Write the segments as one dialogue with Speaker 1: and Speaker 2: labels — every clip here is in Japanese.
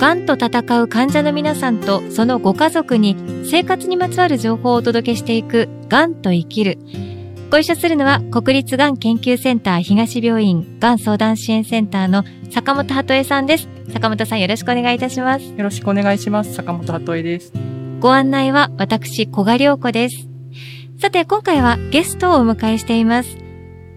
Speaker 1: がんと闘う患者の皆さんとそのご家族に生活にまつわる情報をお届けしていくがんと生きる。ご一緒するのは国立がん研究センター東病院がん相談支援センターの坂本鳩恵さんです。坂本さんよろしくお願いいたします。
Speaker 2: よろしくお願いします。坂本鳩恵です。
Speaker 1: ご案内は私、小賀良子です。さて今回はゲストをお迎えしています。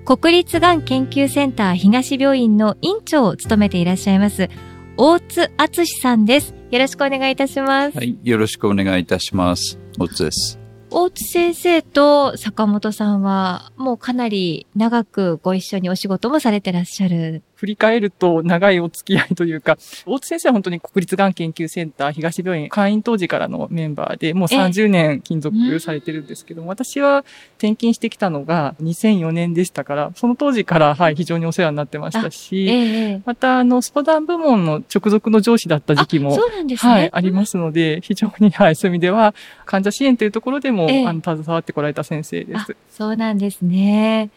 Speaker 1: 国立がん研究センター東病院の院長を務めていらっしゃいます大津敦さんです。よろしくお願いいたします。
Speaker 3: はい、よろしくお願いいたします。大津です。
Speaker 1: 大津先生と坂本さんは、もうかなり長くご一緒にお仕事もされてらっしゃる
Speaker 2: 振り返ると長いお付き合いというか、大津先生は本当に国立がん研究センター東病院会員当時からのメンバーで、もう30年勤続されてるんですけども、私は転勤してきたのが2004年でしたから、その当時から、はい、非常にお世話になってましたし、えまた、あの、スポダン部門の直属の上司だった時期も、
Speaker 1: そうなんです
Speaker 2: ね。はい、ありますので、非常に、はい、そういう意味では、患者支援というところでも、あの、携わってこられた先生です。
Speaker 1: そうなんですね。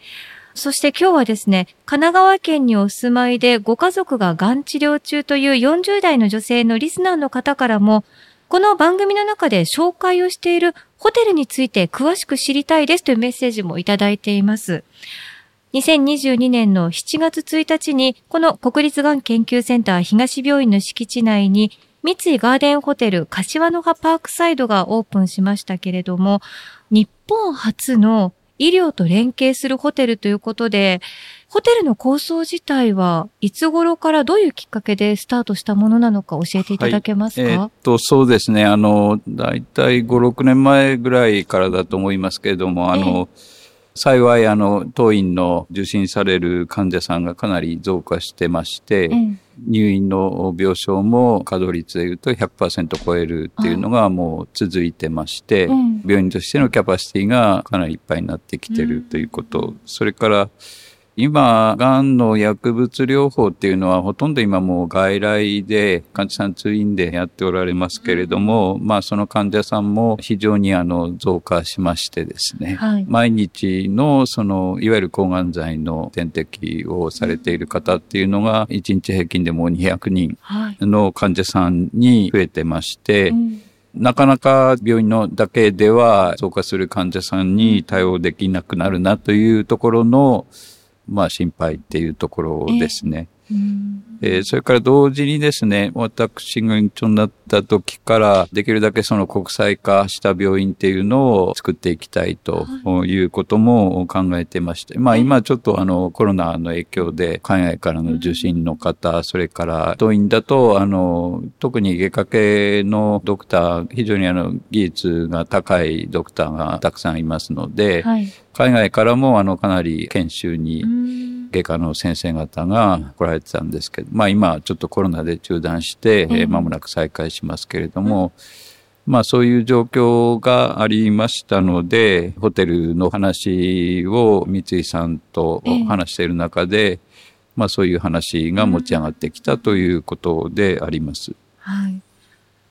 Speaker 1: そして今日はですね、神奈川県にお住まいでご家族ががん治療中という40代の女性のリスナーの方からも、この番組の中で紹介をしているホテルについて詳しく知りたいですというメッセージもいただいています。2022年の7月1日に、この国立がん研究センター東病院の敷地内に、三井ガーデンホテル柏の葉パークサイドがオープンしましたけれども、日本初の医療と連携するホテルということで、ホテルの構想自体はいつ頃からどういうきっかけでスタートしたものなのか教えていただけますか、はい、えー、っ
Speaker 3: と、そうですね。あの、だいたい5、6年前ぐらいからだと思いますけれども、あの、えー幸い、あの、当院の受診される患者さんがかなり増加してまして、うん、入院の病床も稼働率でいうと100%超えるっていうのがもう続いてまして、うん、病院としてのキャパシティがかなりいっぱいになってきてるということ、それから、今、がんの薬物療法っていうのはほとんど今もう外来で患者さん通院でやっておられますけれども、うん、まあその患者さんも非常にあの増加しましてですね、はい、毎日のそのいわゆる抗がん剤の点滴をされている方っていうのが1日平均でもう200人の患者さんに増えてまして、うん。なかなか病院のだけでは増加する患者さんに対応できなくなるなというところのまあ心配っていうところですね。えーえー、それから同時にですね、私が院長になった時から、できるだけその国際化した病院っていうのを作っていきたいということも考えてまして、まあ今ちょっとあのコロナの影響で海外からの受診の方、それから当院だとあの特に外科系のドクター、非常にあの技術が高いドクターがたくさんいますので、はい、海外からもあのかなり研修に外科の先生方が来られてたんですけど、まあ今ちょっとコロナで中断して、え間もなく再開しますけれども、まあそういう状況がありましたので、ホテルの話を三井さんと話している中で、まあそういう話が持ち上がってきたということであります。
Speaker 1: はい。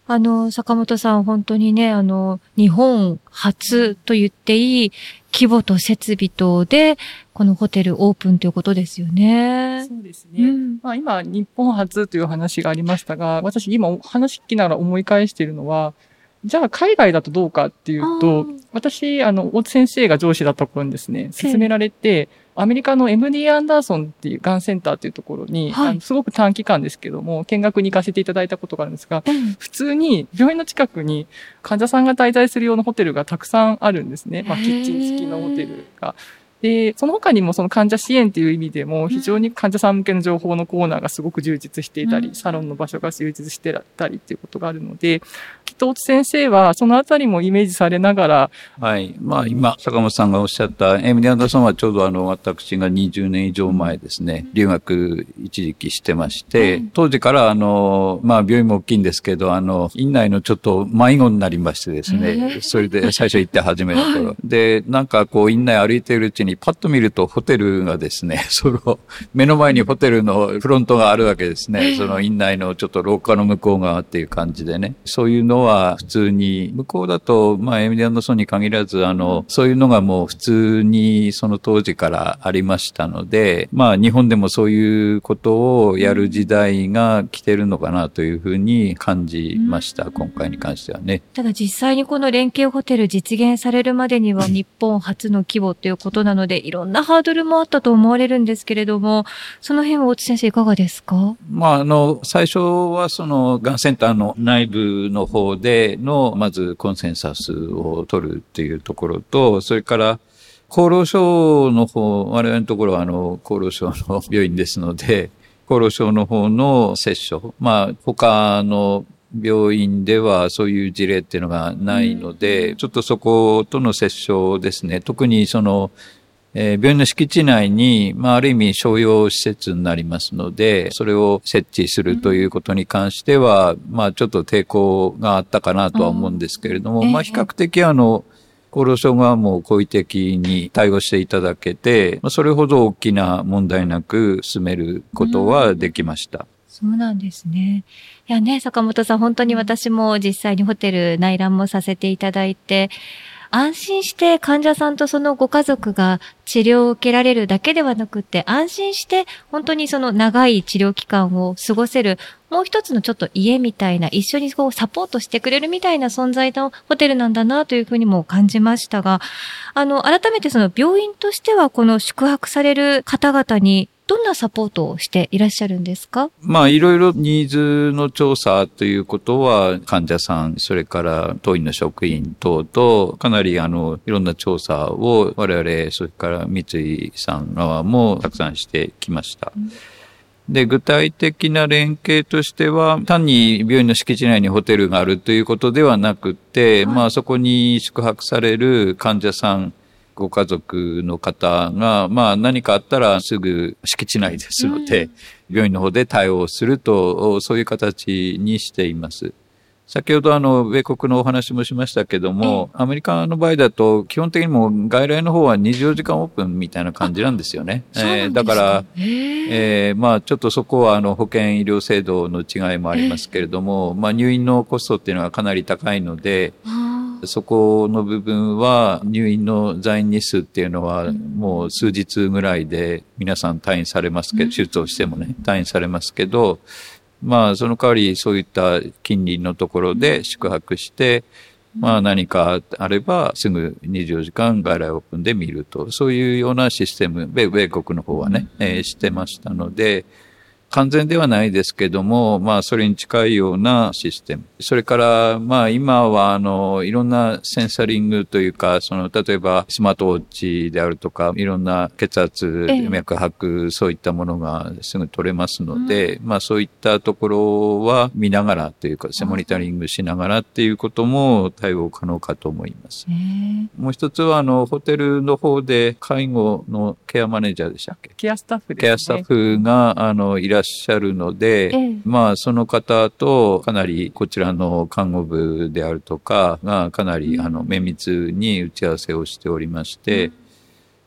Speaker 1: あの、坂本さん、本当にね、あの、日本初と言っていい規模と設備等で、このホテルオープンということですよね。
Speaker 2: そうですね。うん、まあ今、日本初という話がありましたが、私今話聞きながら思い返しているのは、じゃあ海外だとどうかっていうと、私、あの、大津先生が上司だった頃にですね、勧められて、アメリカの MD アンダーソンっていうがんセンターっていうところに、はい、あのすごく短期間ですけども、見学に行かせていただいたことがあるんですが、うん、普通に病院の近くに患者さんが滞在するようなホテルがたくさんあるんですね。まあ、キッチン付きのホテルが。で、その他にもその患者支援という意味でも、非常に患者さん向けの情報のコーナーがすごく充実していたり、サロンの場所が充実してたりっていうことがあるので、きっと先生はそのあたりもイメージされながら。
Speaker 3: はい。まあ今、坂本さんがおっしゃったエミリアンダーソンはちょうどあの、私が20年以上前ですね、留学一時期してまして、当時からあの、まあ病院も大きいんですけど、あの、院内のちょっと迷子になりましてですね、それで最初行って始めた頃。で、なんかこう院内歩いているうちにパッと見るとホテルがですね、その、目の前にホテルのフロントがあるわけですね。その院内のちょっと廊下の向こう側っていう感じでね。そういうのは普通に、向こうだと、まあ、エミリアンドソンに限らず、あの、そういうのがもう普通にその当時からありましたので、まあ、日本でもそういうことをやる時代が来てるのかなというふうに感じました、今回に関してはね。
Speaker 1: ただ実際にこの連携ホテル実現されるまでには日本初の規模ということなので、いろんなハードルもあったと思われるんですけれども、その辺は大津先生いかがですか？
Speaker 3: まあ、あの、最初はその、がんセンターの内部の方での、まずコンセンサスを取るっていうところと、それから、厚労省の方、我々のところはあの、厚労省の病院ですので、厚労省の方の接触、まあ、他の病院ではそういう事例っていうのがないので、ちょっとそことの接触ですね。特にその、えー、病院の敷地内に、まあ、ある意味商用施設になりますので、それを設置するということに関しては、うん、まあ、ちょっと抵抗があったかなとは思うんですけれども、うん、まあ、比較的あの、厚労省側も好意的に対応していただけて、まあ、それほど大きな問題なく進めることはできました。うん
Speaker 1: そうなんですね。いやね、坂本さん、本当に私も実際にホテル内覧もさせていただいて、安心して患者さんとそのご家族が治療を受けられるだけではなくて、安心して本当にその長い治療期間を過ごせる、もう一つのちょっと家みたいな、一緒にこうサポートしてくれるみたいな存在のホテルなんだなというふうにも感じましたが、あの、改めてその病院としてはこの宿泊される方々にどんなサポートをしていらっしゃるんですか？
Speaker 3: まあ、いろいろニーズの調査ということは、患者さん、それから当院の職員等と、かなりあの、いろんな調査を我々、それから三井さん側もたくさんしてきました。うん。で、具体的な連携としては、単に病院の敷地内にホテルがあるということではなくて、はい、まあそこに宿泊される患者さん、ご家族の方が、まあ何かあったらすぐ敷地内ですので、うん、病院の方で対応すると、そういう形にしています。先ほどあの、米国のお話もしましたけども、アメリカの場合だと、基本的にも外来の方は24時間オープンみたいな感じなんですよね。
Speaker 1: え
Speaker 3: ー、だから、えー、まあちょっとそこはあの、保険医療制度の違いもありますけれども、まあ入院のコストっていうのはかなり高いので、そこの部分は入院の在院日数っていうのはもう数日ぐらいで皆さん退院されますけど、手術をしてもね、退院されますけど、まあその代わりそういった近隣のところで宿泊して、まあ何かあればすぐ24時間外来オープンで見ると、そういうようなシステム、米国の方はね、えー、してましたので、完全ではないですけども、まあ、それに近いようなシステム。それから、まあ、今は、あの、いろんなセンサリングというか、その、例えば、スマートウォッチであるとか、いろんな血圧、脈拍、そういったものがすぐ取れますので、うん、まあ、そういったところは見ながらというか、モニタリングしながらっていうことも対応可能かと思います。もう一つは、あの、ホテルの方で介護のケアマネージャーでしたっけ？
Speaker 2: ケアスタッフですね。
Speaker 3: ケアスタッフが、あの、いらっしゃるので、ええ、まあ、その方とかなりこちらの看護部であるとかがかなり、あの、綿密に打ち合わせをしておりまして、うん。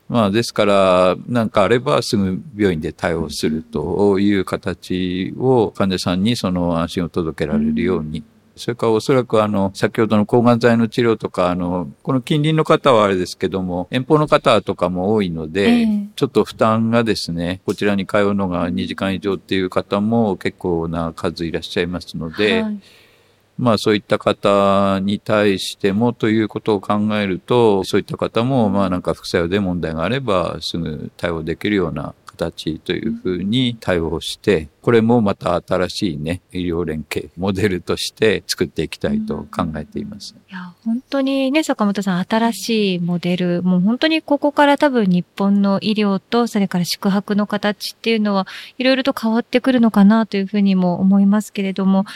Speaker 3: まあ、ですから、なんかあればすぐ病院で対応するという形を患者さんにその安心を届けられるようにそれからおそらくあの、先ほどの抗がん剤の治療とか、あの、この近隣の方はあれですけども、遠方の方とかも多いので、えー、ちょっと負担がですね、こちらに通うのが2時間以上っていう方も結構な数いらっしゃいますので、はい。まあそういった方に対してもということを考えると、そういった方もまあなんか副作用で問題があればすぐ対応できるような形というふうに対応して、これもまた新しいね、医療連携、モデルとして作っていきたいと考えています。
Speaker 1: いや、本当にね、坂本さん、新しいモデル、もう本当にここから多分日本の医療と、それから宿泊の形っていうのは、いろいろと変わってくるのかなというふうにも思いますけれども、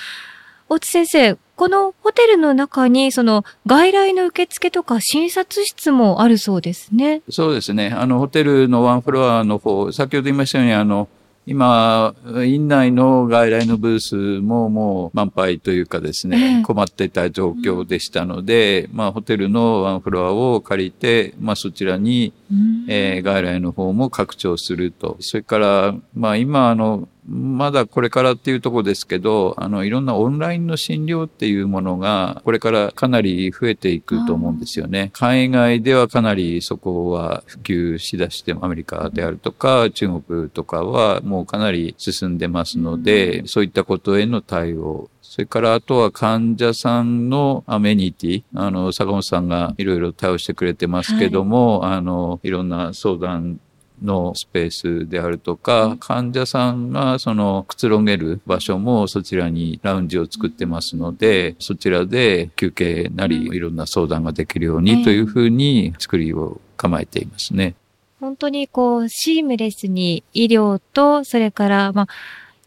Speaker 1: 大津先生、このホテルの中に、その外来の受付とか診察室もあるそうですね。
Speaker 3: そうですね。あの、ホテルのワンフロアの方、先ほど言いましたように、あの、今、院内の外来のブースももう満杯というかですね、えー、困っていた状況でしたので、うん、まあホテルのワンフロアを借りて、まあそちらに、うん、えー、外来の方も拡張すると。それから、まあ今あの、まだこれからっていうところですけど、あの、いろんなオンラインの診療っていうものが、これからかなり増えていくと思うんですよね。海外ではかなりそこは普及しだして、アメリカであるとか、中国とかはもうかなり進んでますので、そういったことへの対応、それからあとは患者さんのアメニティ、あの、坂本さんがいろいろ対応してくれてますけども、はい、あの、いろんな相談のスペースであるとか、患者さんがそのくつろげる場所もそちらにラウンジを作ってますので、そちらで休憩なりいろんな相談ができるようにというふうに作りを構えていますね。
Speaker 1: 本当にこう、シームレスに医療と、それから、まあ、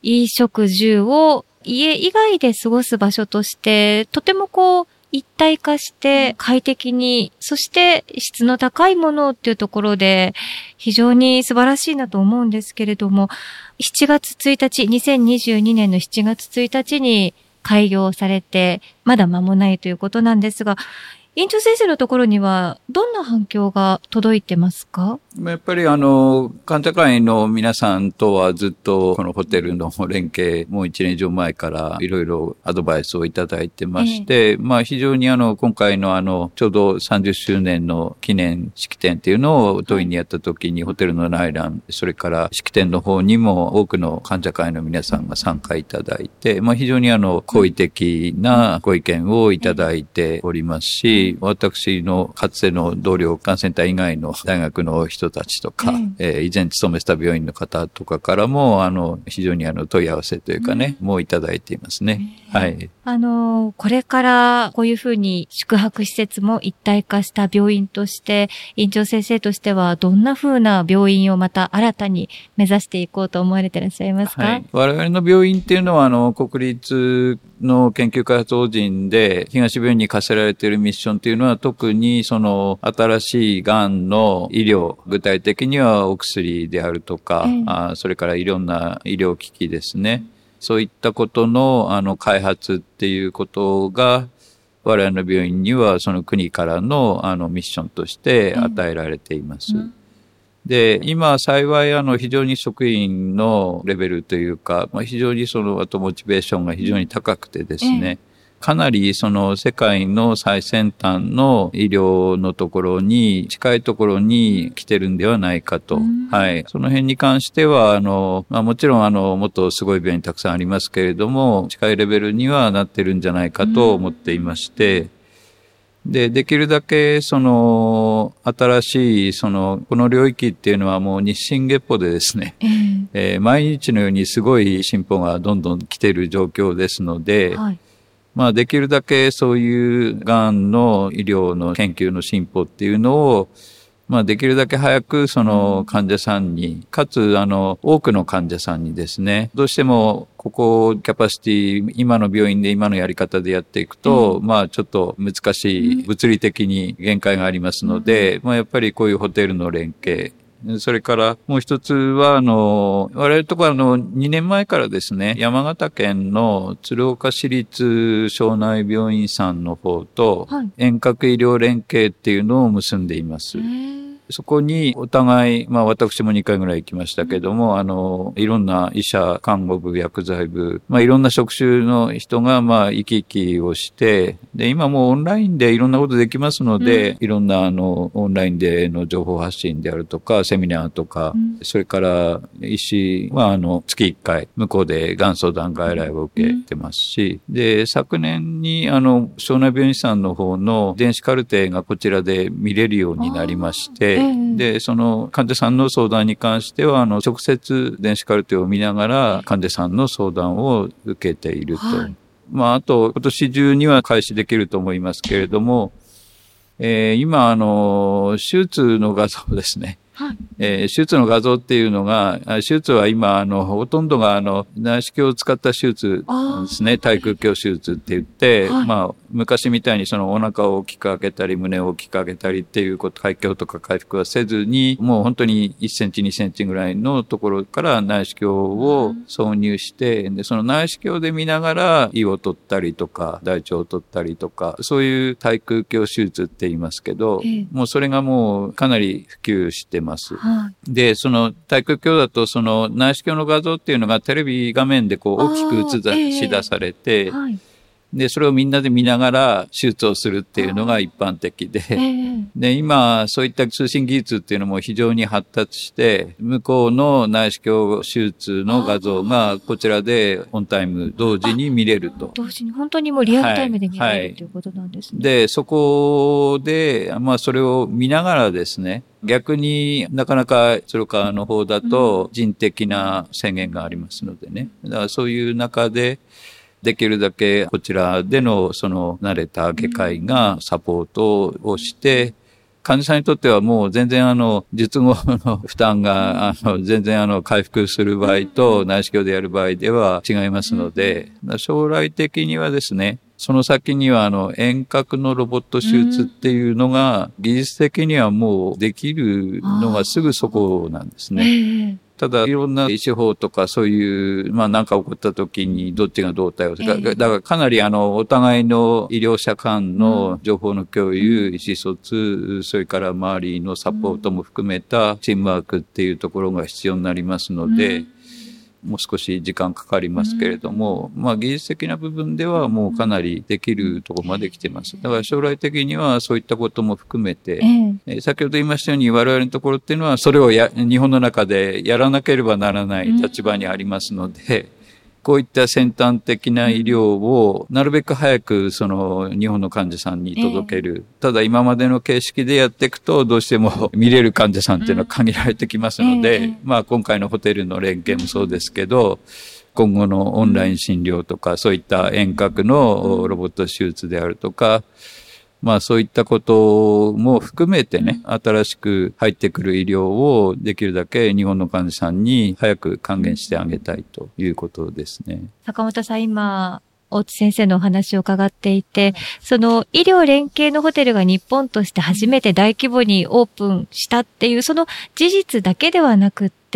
Speaker 1: 衣食住を家以外で過ごす場所として、とてもこう、一体化して快適に、そして質の高いものっていうところで非常に素晴らしいなと思うんですけれども、7月1日、2022年の7月1日に開業されて、まだ間もないということなんですが、院長先生のところには、どんな反響が届いてますか？
Speaker 3: やっぱりあの、患者会の皆さんとはずっとこのホテルの連携、もう一年以上前からいろいろアドバイスをいただいてまして、えー、まあ非常にあの、今回のあの、ちょうど30周年の記念式典っていうのを当院にやった時にホテルの内覧、それから式典の方にも多くの患者会の皆さんが参加いただいて、まあ非常にあの、好意的なご意見をいただいておりますし、私のかつての同僚感染体以外の大学の人人たちとか、えー、以前勤めた病院の方とかからも、あの、非常にあの、問い合わせというかね、うん、もういただいていますね。はい。
Speaker 1: あの、これからこういうふうに宿泊施設も一体化した病院として、院長先生としてはどんなふうな病院をまた新たに目指していこうと思われていらっしゃいますか、はい、
Speaker 3: 我々の病院っていうのは、あの、国立の研究開発法人で東病院に課せられているミッションっていうのは特にその新しいがんの医療、具体的にはお薬であるとか、あそれからいろんな医療機器ですね。そういったことのあの開発っていうことが我々の病院にはその国からのあのミッションとして与えられています。うん。で、今幸いあの非常に職員のレベルというか、まあ、非常にそのあとモチベーションが非常に高くてですね、かなりその世界の最先端の医療のところに近いところに来てるんではないかと。はい。その辺に関しては、あの、まあもちろんあの、もっとすごい病院たくさんありますけれども、近いレベルにはなってるんじゃないかと思っていまして、で、できるだけ、その、新しい、その、この領域っていうのはもう日進月歩でですね、えー、えー、毎日のようにすごい進歩がどんどん来ている状況ですので、はい、まあ、できるだけそういうがんの医療の研究の進歩っていうのを、まあ、できるだけ早くその患者さんに、かつ、あの、多くの患者さんにですね、どうしても、ここ、キャパシティ、今の病院で今のやり方でやっていくと、うん、まあ、ちょっと難しい、物理的に限界がありますので、うん、まあ、やっぱりこういうホテルの連携、それからもう一つは、あの、我々とこあの、2年前からですね、山形県の鶴岡市立小内病院さんの方と、遠隔医療連携っていうのを結んでいます。そこにお互い、まあ私も2回ぐらい行きましたけども、あの、いろんな医者、看護部、薬剤部、まあいろんな職種の人が、まあ、行き来をして、で、今もうオンラインでいろんなことできますので、うん、いろんなあの、オンラインでの情報発信であるとか、セミナーとか、うん、それから医師は、あの、月1回、向こうでがん相談外来を受けてますし、うん、で、昨年に、あの、湘南病院さんの方の電子カルテがこちらで見れるようになりまして、で、その患者さんの相談に関しては、あの、直接電子カルテを見ながら患者さんの相談を受けていると。はい、まあ、あと、今年中には開始できると思いますけれども、えー、今、あの、手術の画像ですね。はい、えー、手術の画像っていうのが、手術は今、あの、ほとんどが、あの、内視鏡を使った手術ですね。対空鏡手術って言って、はい、まあ、昔みたいにそのお腹を大きく開けたり、胸を大きく開けたりっていうこと、開胸とか回復はせずに、もう本当に1センチ、2センチぐらいのところから内視鏡を挿入して、で、その内視鏡で見ながら胃を取ったりとか、大腸を取ったりとか、そういう対空鏡手術って言いますけど、もうそれがもうかなり普及してます。
Speaker 1: はい。
Speaker 3: で、その対空鏡だと、その内視鏡の画像っていうのがテレビ画面でこう大きく映し出されて、
Speaker 1: はい。
Speaker 3: で、それをみんなで見ながら手術をするっていうのが一般的で、
Speaker 1: ええ。
Speaker 3: で、今、そういった通信技術っていうのも非常に発達して、向こうの内視鏡手術の画像がこちらでオンタイム同時に見れると。
Speaker 1: 同時に。本当にもうリアルタイムで見
Speaker 3: はいはい
Speaker 1: れるということなんですね。
Speaker 3: で、そこで、まあそれを見ながらですね、逆になかなか鶴川の方だと人的な制限がありますのでね。だからそういう中で、できるだけこちらでのその慣れた外科医がサポートをして、患者さんにとってはもう全然あの、術後の負担が、あの、全然あの、回復する場合と内視鏡でやる場合では違いますので、将来的にはですね、その先にはあの、遠隔のロボット手術っていうのが、技術的にはもうできるのがすぐそこなんですね。
Speaker 1: ええ
Speaker 3: ただ、いろんな医師法とかそういう、まあ何か起こった時にどっちがどう対応するか。
Speaker 1: ええ。
Speaker 3: だからかなりあの、お互いの医療者間の情報の共有、意思疎通、それから周りのサポートも含めたチームワークっていうところが必要になりますので、もう少し時間かかりますけれども、まあ技術的な部分ではもうかなりできるところまで来てます。だから将来的にはそういったことも含めて、
Speaker 1: ええ。
Speaker 3: えー先ほど言いましたように我々のところっていうのはそれをや日本の中でやらなければならない立場にありますので、こういった先端的な医療をなるべく早くその日本の患者さんに届ける。ただ今までの形式でやっていくとどうしても見れる患者さんっていうのは限られてきますので、
Speaker 1: ええ
Speaker 3: まあ今回のホテルの連携もそうですけど、今後のオンライン診療とか、そういった遠隔のロボット手術であるとか、まあそういったことも含めてね、新しく入ってくる医療をできるだけ日本の患者さんに早く還元してあげたいということですね。
Speaker 1: 坂本さん、今、大津先生のお話を伺っていて、その医療連携のホテルが日本として初めて大規模にオープンしたっていう、その事実だけではなくって、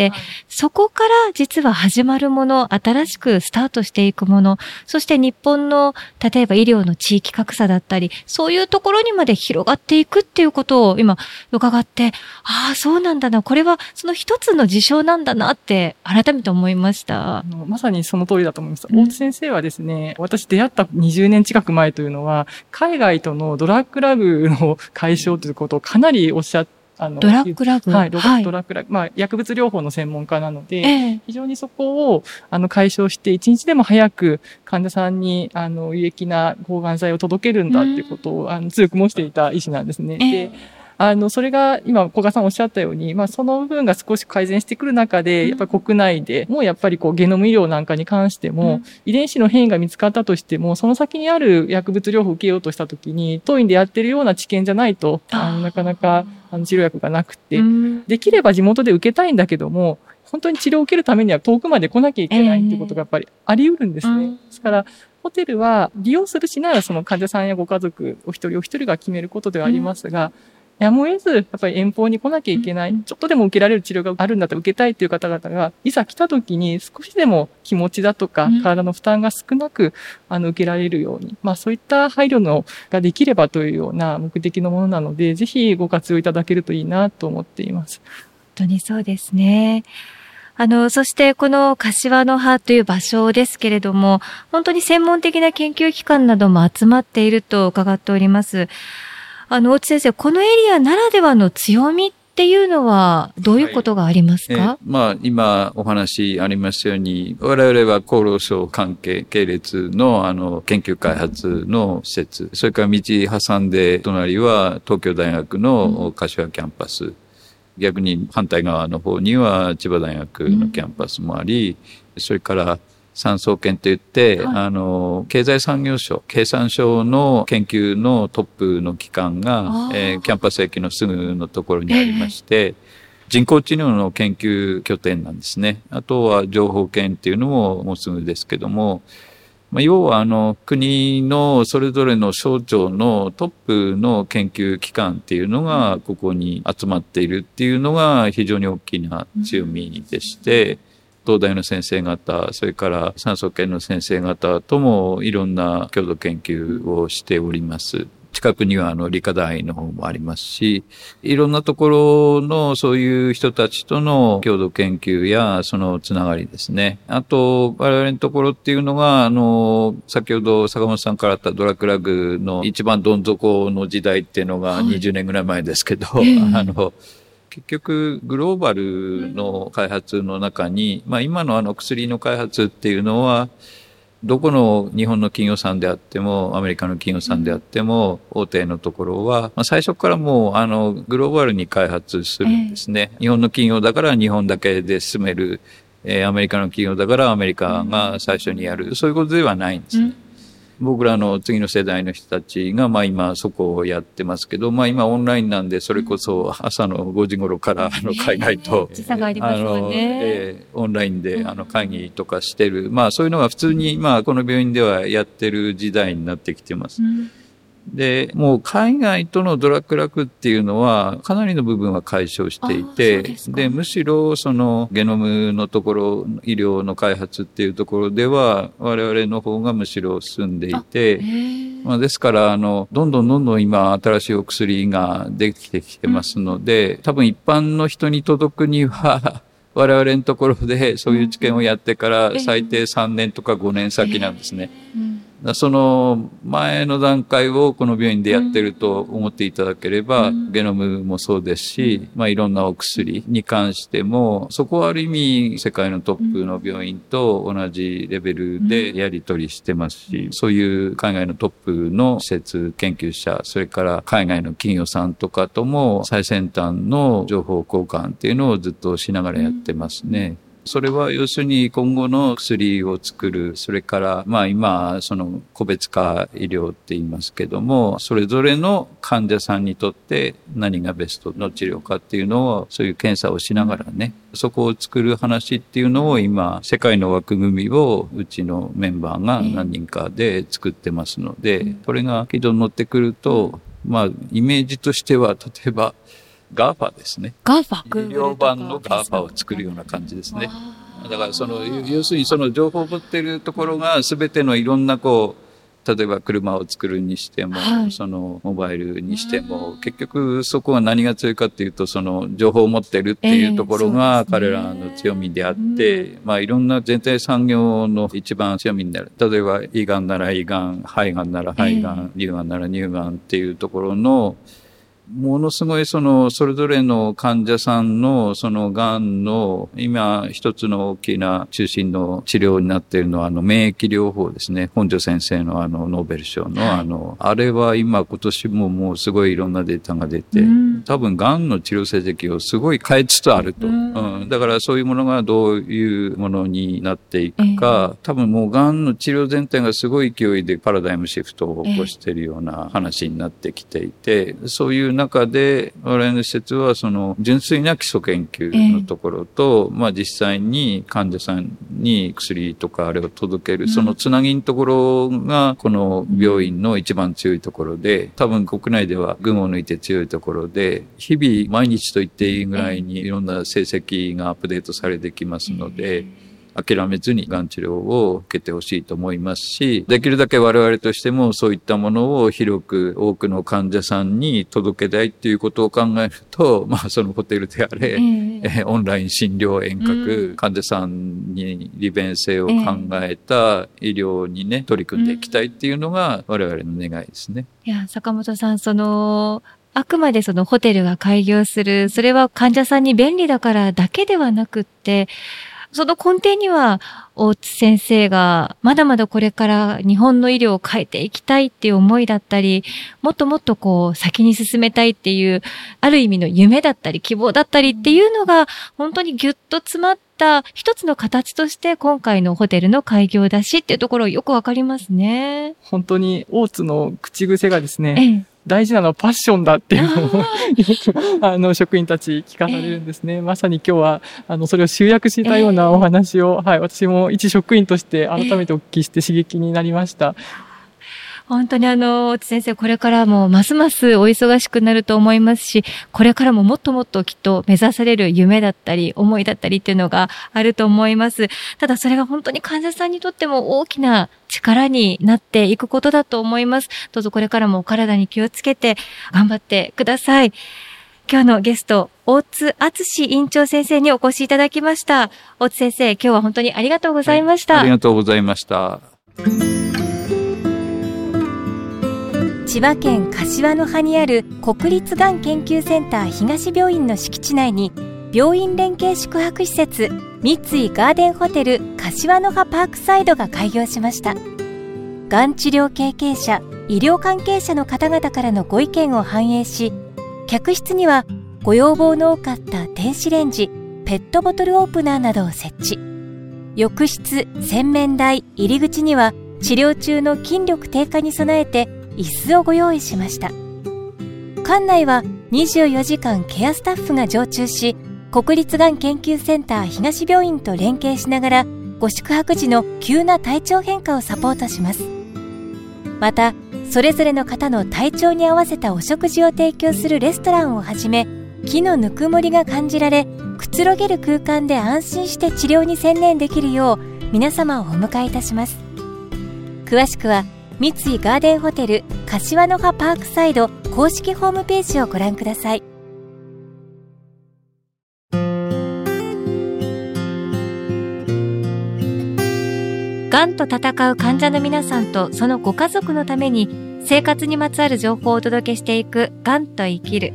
Speaker 1: そこから実は始まるもの、新しくスタートしていくもの、そして日本の、例えば医療の地域格差だったり、そういうところにまで広がっていくっていうことを今伺って、ああ、そうなんだな、これはその一つの事象なんだなって改めて思いました
Speaker 2: あ。のまさにその通りだと思います。
Speaker 1: うん
Speaker 2: 大津先生はですね、私出会った20年近く前というのは、海外とのドラッグラグの解消ということをかなりおっしゃっあの、
Speaker 1: ドラッグラグ
Speaker 2: はい、ドラッグラグ。まあ、薬物療法の専門家なので、
Speaker 1: ええ。
Speaker 2: 非常にそこを、あの、解消して、一日でも早く患者さんに、あの、有益な抗がん剤を届けるんだっていうことを、あの、強く申していた医師なんですね。
Speaker 1: ええ。
Speaker 2: で、あの、それが今、小賀さんおっしゃったように、まあ、その部分が少し改善してくる中で、やっぱり国内でもうやっぱりこう、ゲノム医療なんかに関しても、
Speaker 1: うん。
Speaker 2: 遺伝子の変異が見つかったとしても、その先にある薬物療法を受けようとしたときに、当院でやってるような知見じゃないと、あのなかなか、治療薬がなくて、できれば地元で受けたいんだけども、本当に治療を受けるためには遠くまで来なきゃいけないってことがやっぱりあり得るんですね。ですから、ホテルは利用するしならその患者さんやご家族お一人お一人が決めることではありますが、やむを得ず、やっぱり遠方に来なきゃいけない、ちょっとでも受けられる治療があるんだったら受けたいっていう方々が、いざ来た時に少しでも気持ちだとか
Speaker 1: うん、
Speaker 2: 体の負担が少なく、あの、受けられるように、まあそういった配慮のができればというような目的のものなので、ぜひご活用いただけるといいなと思っています。
Speaker 1: 本当にそうですね。あの、そしてこの柏の葉という場所ですけれども、本当に専門的な研究機関なども集まっていると伺っております。あの、大津先生、このエリアならではの強みっていうのはどういうことがあります
Speaker 3: え
Speaker 1: か、
Speaker 3: まあ、今お話ありましたように、我々は厚労省関係系列のあの研究開発の施設、それから道挟んで隣は東京大学の柏キャンパス、逆に反対側の方には千葉大学のキャンパスもあり、それから産総研といって、
Speaker 1: はい。
Speaker 3: あの、経済産業省、経産省の研究のトップの機関がえーキャンパス駅のすぐのところにありまして、人工知能の研究拠点なんですね。あとは情報研っていうのももうすぐですけども、まあ、要はあの国のそれぞれの省庁のトップの研究機関っていうのがここに集まっているっていうのが非常に大きな強みでして、東大の先生方、それから産総研の先生方ともいろんな共同研究をしております。近くにはあの理科大の方もありますし、いろんなところのそういう人たちとの共同研究やそのつながりですね。あと、我々のところっていうのが、あの、先ほど坂本さんからあったドラクラグの一番どん底の時代っていうのが20年ぐらい前ですけど、はい、あの、結局、グローバルの開発の中に、まあ今のあの薬の開発っていうのは、どこの日本の企業さんであっても、アメリカの企業さんであっても、大手のところは、まあ、最初からもう、あの、グローバルに開発するんですね。日本の企業だから日本だけで進める、えー、アメリカの企業だからアメリカが最初にやる、そういうことではないんですね。僕らの次の世代の人たちが、まあ今そこをやってますけど、まあ今オンラインなんで、それこそ朝の5時頃から、あの、海外と、
Speaker 1: あの、
Speaker 3: えー、オンラインで、あの、会議とかしてる、まあそういうのが普通に、まあこの病院ではやってる時代になってきてます。うんで、もう海外とのドラッグ楽っていうのは、かなりの部分は解消していて、でむしろそのゲノムのところ、医療の開発っていうところでは、我々の方がむしろ進んでいて、まあ、ですから、あの、どんどんどんどん今新しいお薬ができてきてますので、多分一般の人に届くには、我々のところでそういう治験をやってから最低3年とか5年先なんですね。その前の段階をこの病院でやってると思っていただければ、うん、ゲノムもそうですし、まあいろんなお薬に関しても、そこはある意味世界のトップの病院と同じレベルでやり取りしてますし、そういう海外のトップの施設研究者、それから海外の企業さんとかとも最先端の情報交換っていうのをずっとしながらやってますね。うんそれは要するに今後の薬を作る、それからまあ今その個別化医療って言いますけども、それぞれの患者さんにとって何がベストの治療かっていうのをそういう検査をしながらね、そこを作る話っていうのを今世界の枠組みをうちのメンバーが何人かで作ってますので、これが軌道に乗ってくると、まあイメージとしては例えば GAFA ですね。
Speaker 1: GAFA？
Speaker 3: 医療版の GAFA を作るような感じですね。だからその、要するにその情報を持ってるところが全てのいろんなこう、例えば車を作るにしても、はい、そのモバイルにしても、結局そこは何が強いかっていうと、その情報を持ってるっていうところが彼らの強みであって、まあいろんな全体産業の一番強みになる。例えば胃がんなら胃がん、肺がんなら肺がん、乳がんなら乳がんっていうところの、ものすごいその、それぞれの患者さんのその癌の、今一つの大きな中心の治療になっているのは、あの、免疫療法ですね。本庄先生のあの、ノーベル賞の、あの、あれは今今年ももうすごいいろんなデータが出て、多分癌の治療成績をすごい変えつつあると。うん、だからそういうものがどういうものになっていくか、多分もう癌の治療全体がすごい勢いでパラダイムシフトを起こしているような話になってきていて、そういう中で、我々の施設は、その、純粋な基礎研究のところと、えー、まあ実際に患者さんに薬とかあれを届ける、うん、そのつなぎのところが、この病院の一番強いところで、多分国内では群を抜いて強いところで、日々毎日と言っていいぐらいにいろんな成績がアップデートされてきますので、えー諦めずにがん治療を受けてほしいと思いますし、できるだけ我々としてもそういったものを広く多くの患者さんに届けたいっていうことを考えると、まあそのホテルであれ、えー、オンライン診療遠隔、うん、患者さんに利便性を考えた医療にね、取り組んでいきたいっていうのが我々の願いですね。
Speaker 1: いや、坂本さん、その、あくまでそのホテルが開業する、それは患者さんに便利だからだけではなくって、その根底には、大津先生が、まだまだこれから日本の医療を変えていきたいっていう思いだったり、もっともっとこう、先に進めたいっていう、ある意味の夢だったり、希望だったりっていうのが、本当にぎゅっと詰まった一つの形として今回のホテルの開業だしっていうところよくわかりますね。
Speaker 2: 本当に大津の口癖がですね、ええ大事なのはパッションだっていうのを あの職員たち聞かされるんですね。えー、まさに今日はあのそれを集約したようなお話を、えー、はい私も一職員として改めてお聞きして刺激になりました。
Speaker 1: 本当にあの、先生、これからもますますお忙しくなると思いますし、これからももっともっときっと目指される夢だったり、思いだったりっていうのがあると思います。ただそれが本当に患者さんにとっても大きな力になっていくことだと思います。どうぞこれからもお体に気をつけて頑張ってください。今日のゲスト、大津敦院長先生にお越しいただきました。大津先生、今日は本当にありがとうございました。はい、
Speaker 3: ありがとうございました。
Speaker 1: 千葉県柏の葉にある国立がん研究センター東病院の敷地内に病院連携宿泊施設三井ガーデンホテル柏の葉パークサイドが開業しました。がん治療経験者医療関係者の方々からのご意見を反映し客室にはご要望の多かった電子レンジペットボトルオープナーなどを設置。浴室洗面台入り口には治療中の筋力低下に備えて椅子をご用意しました。館内は24時間ケアスタッフが常駐し国立がん研究センター東病院と連携しながらご宿泊時の急な体調変化をサポートします。またそれぞれの方の体調に合わせたお食事を提供するレストランをはじめ木のぬくもりが感じられくつろげる空間で安心して治療に専念できるよう皆様をお迎えいたします。詳しくは三井ガーデンホテル柏の葉パークサイド公式ホームページをご覧ください。がんと闘う患者の皆さんとそのご家族のために生活にまつわる情報をお届けしていくがんと生きる。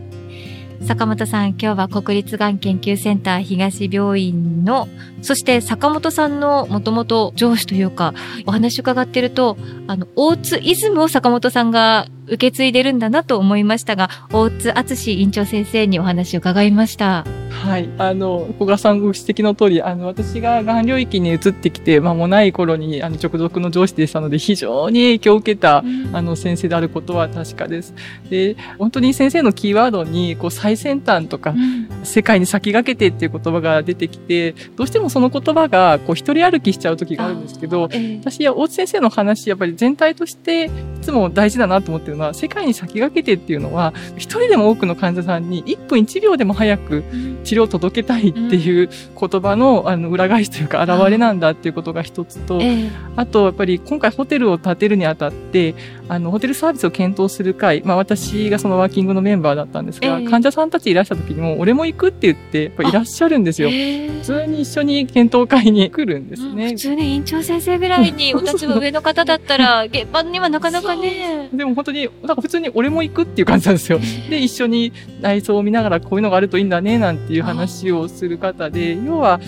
Speaker 1: 坂本さん、今日は国立がん研究センター東病院の、そして坂本さんのもともと上司というか、お話伺ってると、あの、大津イズムを坂本さんが受け継いでるんだなと思いましたが、大津敦院長先生にお話を伺いました。
Speaker 2: はい。あの、小倉さんご指摘の通り、あの、私ががん領域に移ってきて間もない頃に、あの、直属の上司でしたので、非常に影響を受けた、うん、あの、先生であることは確かです。で、本当に先生のキーワードに、こう、最先端とか、うん、世界に先駆けてっていう言葉が出てきて、どうしてもその言葉が、こう、一人歩きしちゃう時があるんですけど、えー、私は大津先生の話、やっぱり全体として、いつも大事だなと思ってるのは、世界に先駆けてっていうのは、一人でも多くの患者さんに1分1秒でも早く治療を届けたいっていう言葉のあの裏返しというか現れなんだっていうことが一つと、あとやっぱり今回ホテルを建てるにあたって、あの、ホテルサービスを検討する会、まあ私がそのワーキングのメンバーだったんですが、患者さんたちいらした時にも、俺も行くって言って、やっぱいらっしゃるんですよ。普通に一緒に検討会に来るんですね。
Speaker 1: 普通に院長先生ぐらいに お立場上の方だったら、現場にはなかなかね。
Speaker 2: でも本当に、なんか普通に俺も行くっていう感じなんですよ。で、一緒に内装を見ながらこういうのがあるといいんだね、なんていう話をする方で、要は、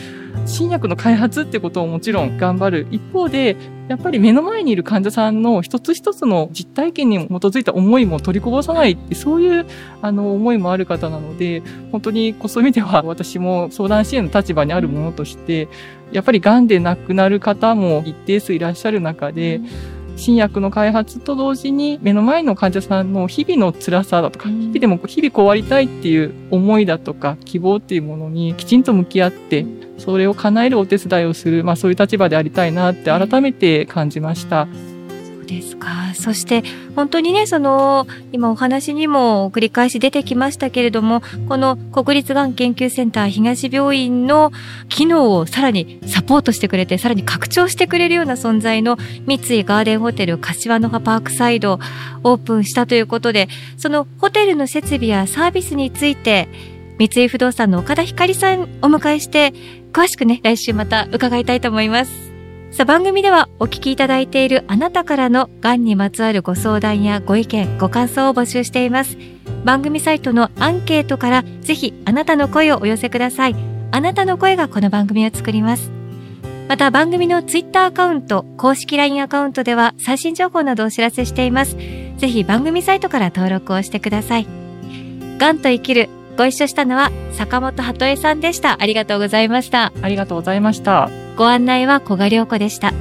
Speaker 2: 新薬の開発ってことをもちろん頑張る。一方で、やっぱり目の前にいる患者さんの一つ一つの実体験に基づいた思いも取りこぼさない。って、そういうあの思いもある方なので、本当にそういう意味では私も相談支援の立場にあるものとして、やっぱり癌で亡くなる方も一定数いらっしゃる中で、うん。新薬の開発と同時に目の前の患者さんの日々の辛さだとか、日々でも日々こうありたいっていう思いだとか希望っていうものにきちんと向き合って、それを叶えるお手伝いをする、まあそういう立場でありたいなって改めて感じました。
Speaker 1: ですか？そして、本当にね、その、今お話にも繰り返し出てきましたけれども、この国立がん研究センター東病院の機能をさらにサポートしてくれて、さらに拡張してくれるような存在の三井ガーデンホテル柏の葉パークサイドオープンしたということで、そのホテルの設備やサービスについて、三井不動産の岡田光さんお迎えして、詳しくね、来週また伺いたいと思います。さあ番組ではお聞きいただいているあなたからのがんにまつわるご相談やご意見、ご感想を募集しています。番組サイトのアンケートからぜひあなたの声をお寄せください。あなたの声がこの番組を作ります。また番組のツイッターアカウント、公式 LINE アカウントでは最新情報などお知らせしています。ぜひ番組サイトから登録をしてください。がんと生きるご一緒したのは坂本鳩恵さんでした。ありがとうございました。
Speaker 2: ありがとうございました。
Speaker 1: ご案内は小賀良子でした。